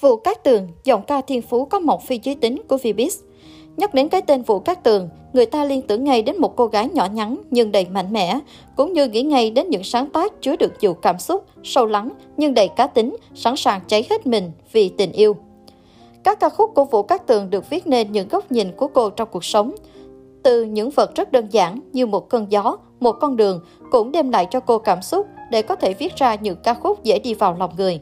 Vũ Cát Tường, giọng ca thiên phú có một phi giới tính của Vbiz. Nhắc đến cái tên Vũ Cát Tường, người ta liên tưởng ngay đến một cô gái nhỏ nhắn nhưng đầy mạnh mẽ, cũng như nghĩ ngay đến những sáng tác chứa được nhiều cảm xúc, sâu lắng nhưng đầy cá tính, sẵn sàng cháy hết mình vì tình yêu. Các ca khúc của Vũ Cát Tường được viết nên những góc nhìn của cô trong cuộc sống. Từ những vật rất đơn giản như một cơn gió, một con đường cũng đem lại cho cô cảm xúc để có thể viết ra những ca khúc dễ đi vào lòng người.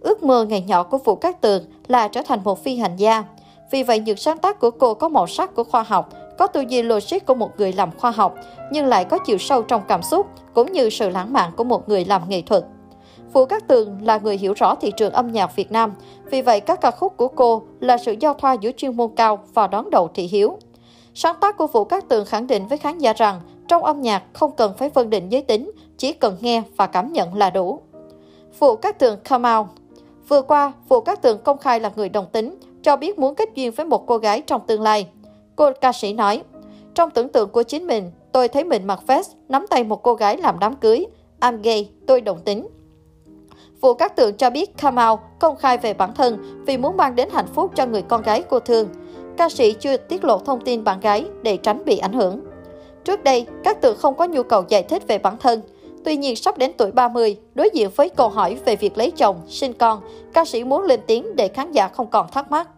Ước mơ ngày nhỏ của Vũ Cát Tường là trở thành một phi hành gia. Vì vậy, những sáng tác của cô có màu sắc của khoa học, có tư duy logic của một người làm khoa học, nhưng lại có chiều sâu trong cảm xúc, cũng như sự lãng mạn của một người làm nghệ thuật. Vũ Cát Tường là người hiểu rõ thị trường âm nhạc Việt Nam, vì vậy các ca khúc của cô là sự giao thoa giữa chuyên môn cao và đón đầu thị hiếu. Sáng tác của Vũ Cát Tường khẳng định với khán giả rằng trong âm nhạc không cần phải phân định giới tính, chỉ cần nghe và cảm nhận là đủ. Vũ Cát Tường come out Vừa qua, Vũ Cát Tường công khai là người đồng tính, cho biết muốn kết duyên với một cô gái trong tương lai. Cô ca sĩ nói, trong tưởng tượng của chính mình, tôi thấy mình mặc vest, nắm tay một cô gái làm đám cưới. I'm gay, tôi đồng tính. Vũ Cát Tường cho biết Kamau công khai về bản thân vì muốn mang đến hạnh phúc cho người con gái cô thương. Ca sĩ chưa tiết lộ thông tin bạn gái để tránh bị ảnh hưởng. Trước đây, Cát Tường không có nhu cầu giải thích về bản thân. Tuy nhiên, sắp đến tuổi 30, đối diện với câu hỏi về việc lấy chồng, sinh con, ca sĩ muốn lên tiếng để khán giả không còn thắc mắc.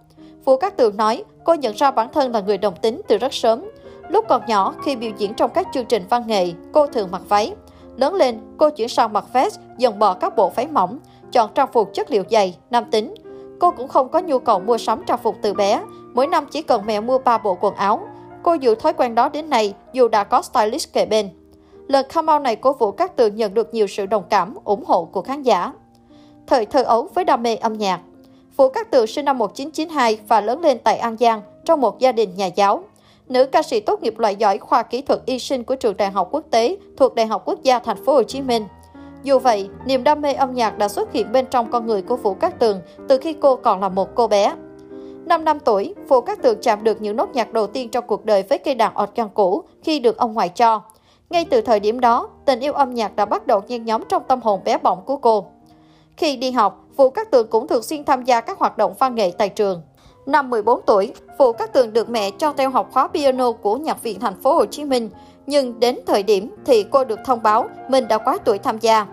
Vũ Cát Tường nói, cô nhận ra bản thân là người đồng tính từ rất sớm. Lúc còn nhỏ, khi biểu diễn trong các chương trình văn nghệ, cô thường mặc váy. Lớn lên, cô chuyển sang mặc vest, dần bỏ các bộ váy mỏng, chọn trang phục chất liệu dày, nam tính. Cô cũng không có nhu cầu mua sắm trang phục từ bé, mỗi năm chỉ cần mẹ mua 3 bộ quần áo. Cô giữ thói quen đó đến nay, dù đã có stylist kề bên. Lần come out này của Vũ Cát Tường nhận được nhiều sự đồng cảm, ủng hộ của khán giả. Thời thơ ấu với đam mê âm nhạc Vũ Cát Tường sinh năm 1992 và lớn lên tại An Giang trong một gia đình nhà giáo. Nữ ca sĩ tốt nghiệp loại giỏi khoa kỹ thuật y sinh của trường Đại học Quốc tế thuộc Đại học Quốc gia Thành phố Hồ Chí Minh. Dù vậy, niềm đam mê âm nhạc đã xuất hiện bên trong con người của Vũ Cát Tường từ khi cô còn là một cô bé. Năm năm tuổi, Vũ Cát Tường chạm được những nốt nhạc đầu tiên trong cuộc đời với cây đàn organ cũ khi được ông ngoại cho. Ngay từ thời điểm đó, tình yêu âm nhạc đã bắt đầu nhen nhóm trong tâm hồn bé bỏng của cô. Khi đi học, Vũ Cát Tường cũng thường xuyên tham gia các hoạt động văn nghệ tại trường. Năm 14 tuổi, Vũ Cát Tường được mẹ cho theo học khóa piano của Nhạc viện Thành phố Hồ Chí Minh, nhưng đến thời điểm thì cô được thông báo mình đã quá tuổi tham gia.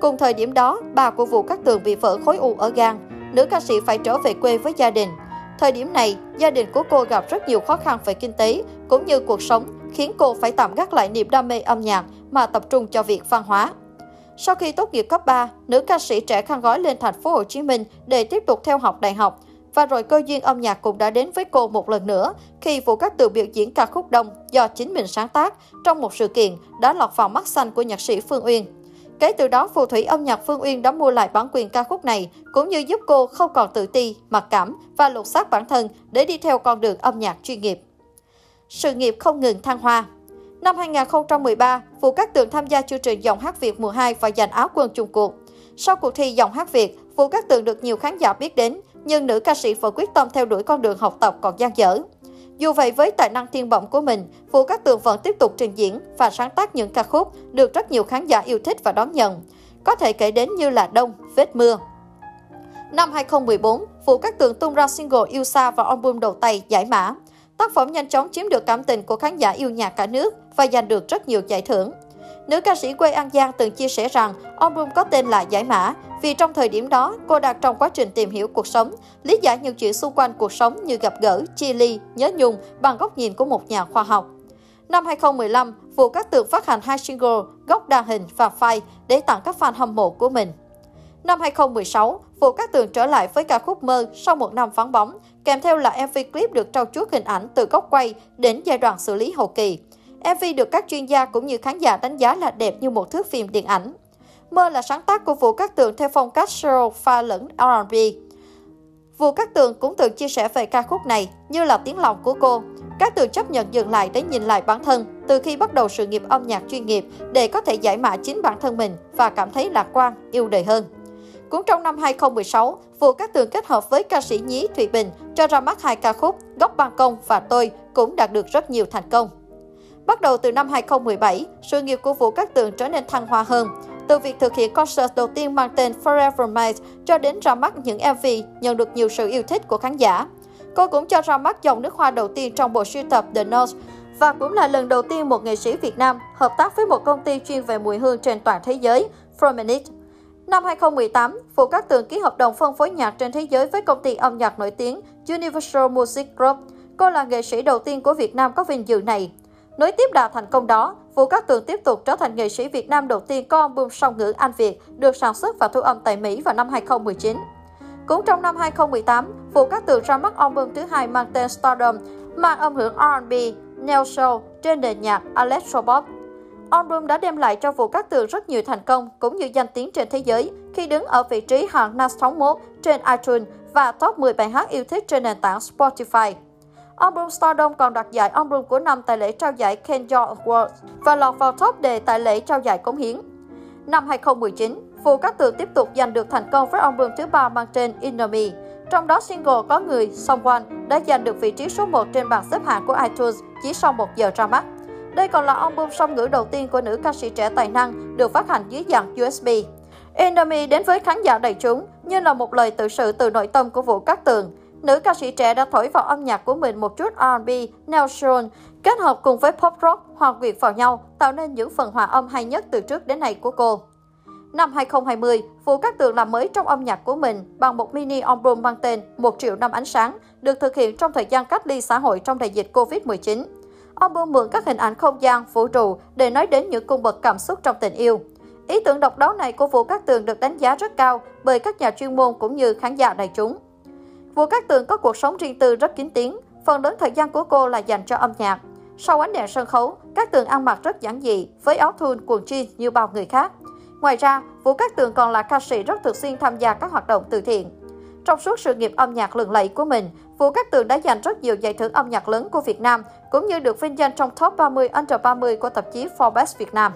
Cùng thời điểm đó, bà của Vũ Cát Tường bị vỡ khối u ở gan, nữ ca sĩ phải trở về quê với gia đình. Thời điểm này, gia đình của cô gặp rất nhiều khó khăn về kinh tế cũng như cuộc sống, khiến cô phải tạm gác lại niềm đam mê âm nhạc mà tập trung cho việc văn hóa. Sau khi tốt nghiệp cấp 3, nữ ca sĩ trẻ khăn gói lên thành phố Hồ Chí Minh để tiếp tục theo học đại học. Và rồi cơ duyên âm nhạc cũng đã đến với cô một lần nữa khi vụ các từ biểu diễn ca khúc đông do chính mình sáng tác trong một sự kiện đã lọt vào mắt xanh của nhạc sĩ Phương Uyên. Kể từ đó, phù thủy âm nhạc Phương Uyên đã mua lại bản quyền ca khúc này, cũng như giúp cô không còn tự ti, mặc cảm và lột xác bản thân để đi theo con đường âm nhạc chuyên nghiệp. Sự nghiệp không ngừng thăng hoa Năm 2013, Vũ Cát Tường tham gia chương trình Giọng hát Việt mùa 2 và giành áo quân chung cuộc. Sau cuộc thi Giọng hát Việt, Vũ Cát Tường được nhiều khán giả biết đến, nhưng nữ ca sĩ vẫn quyết tâm theo đuổi con đường học tập còn gian dở. Dù vậy với tài năng thiên bẩm của mình, Vũ Cát Tường vẫn tiếp tục trình diễn và sáng tác những ca khúc được rất nhiều khán giả yêu thích và đón nhận. Có thể kể đến như là Đông, Vết Mưa. Năm 2014, Vũ Cát Tường tung ra single Yêu Xa và album đầu tay Giải Mã. Tác phẩm nhanh chóng chiếm được cảm tình của khán giả yêu nhạc cả nước và giành được rất nhiều giải thưởng. Nữ ca sĩ quê An Giang từng chia sẻ rằng album có tên là Giải Mã vì trong thời điểm đó cô đang trong quá trình tìm hiểu cuộc sống, lý giải những chuyện xung quanh cuộc sống như gặp gỡ, chia ly, nhớ nhung bằng góc nhìn của một nhà khoa học. Năm 2015, Vũ Cát Tường phát hành hai single Góc đa hình và Phai để tặng các fan hâm mộ của mình. Năm 2016, Vũ Cát Tường trở lại với ca khúc Mơ sau một năm vắng bóng, kèm theo là MV clip được trau chuốt hình ảnh từ góc quay đến giai đoạn xử lý hậu kỳ. MV được các chuyên gia cũng như khán giả đánh giá là đẹp như một thước phim điện ảnh. Mơ là sáng tác của Vũ Cát Tường theo phong cách soul pha lẫn R&B. Vũ Cát Tường cũng từng chia sẻ về ca khúc này như là tiếng lòng của cô. Cát Tường chấp nhận dừng lại để nhìn lại bản thân từ khi bắt đầu sự nghiệp âm nhạc chuyên nghiệp để có thể giải mã chính bản thân mình và cảm thấy lạc quan, yêu đời hơn. Cũng trong năm 2016, Vũ Cát Tường kết hợp với ca sĩ nhí Thụy Bình cho ra mắt hai ca khúc Góc Ban Công và Tôi cũng đạt được rất nhiều thành công. Bắt đầu từ năm 2017, sự nghiệp của Vũ Cát Tường trở nên thăng hoa hơn. Từ việc thực hiện concert đầu tiên mang tên Forever Made cho đến ra mắt những MV nhận được nhiều sự yêu thích của khán giả. Cô cũng cho ra mắt dòng nước hoa đầu tiên trong bộ sưu tập The Nose và cũng là lần đầu tiên một nghệ sĩ Việt Nam hợp tác với một công ty chuyên về mùi hương trên toàn thế giới, Formenit. Năm 2018, Vũ Cát Tường ký hợp đồng phân phối nhạc trên thế giới với công ty âm nhạc nổi tiếng Universal Music Group. Cô là nghệ sĩ đầu tiên của Việt Nam có vinh dự này. Nối tiếp đà thành công đó, Vũ Cát Tường tiếp tục trở thành nghệ sĩ Việt Nam đầu tiên có album song ngữ Anh Việt được sản xuất và thu âm tại Mỹ vào năm 2019. Cũng trong năm 2018, Vũ Cát Tường ra mắt album thứ hai mang tên Stardom, mang âm hưởng R&B, neo soul trên nền nhạc electropop. Album đã đem lại cho Vũ Cát Tường rất nhiều thành công cũng như danh tiếng trên thế giới khi đứng ở vị trí hạng 51 trên iTunes và top 10 bài hát yêu thích trên nền tảng Spotify. Album Stardom còn đoạt giải album của năm tại lễ trao giải Kenjo Awards và lọt vào top đề tại lễ trao giải cống hiến. Năm 2019, Phù Cát Tường tiếp tục giành được thành công với album thứ ba mang tên Inner Me. Trong đó single có người Someone đã giành được vị trí số 1 trên bảng xếp hạng của iTunes chỉ sau một giờ ra mắt. Đây còn là album song ngữ đầu tiên của nữ ca sĩ trẻ tài năng được phát hành dưới dạng USB. Enemy đến với khán giả đại chúng như là một lời tự sự từ nội tâm của Vũ Cát Tường. Nữ ca sĩ trẻ đã thổi vào âm nhạc của mình một chút R&B, neo soul, kết hợp cùng với pop rock hòa quyện vào nhau, tạo nên những phần hòa âm hay nhất từ trước đến nay của cô. Năm 2020, Vũ Cát Tường làm mới trong âm nhạc của mình bằng một mini album mang tên một triệu năm ánh sáng, được thực hiện trong thời gian cách ly xã hội trong đại dịch Covid-19. Album mượn các hình ảnh không gian, vũ trụ để nói đến những cung bậc cảm xúc trong tình yêu. Ý tưởng độc đáo này của Vũ Cát Tường được đánh giá rất cao bởi các nhà chuyên môn cũng như khán giả đại chúng. Vũ Cát Tường có cuộc sống riêng tư rất kín tiếng, phần lớn thời gian của cô là dành cho âm nhạc. Sau ánh đèn sân khấu, Cát Tường ăn mặc rất giản dị, với áo thun, quần jean như bao người khác. Ngoài ra, Vũ Cát Tường còn là ca sĩ rất thường xuyên tham gia các hoạt động từ thiện. Trong suốt sự nghiệp âm nhạc lừng lẫy của mình, Vũ Cát Tường đã giành rất nhiều giải thưởng âm nhạc lớn của Việt Nam, cũng như được vinh danh trong top 30 under 30 của tạp chí Forbes Việt Nam.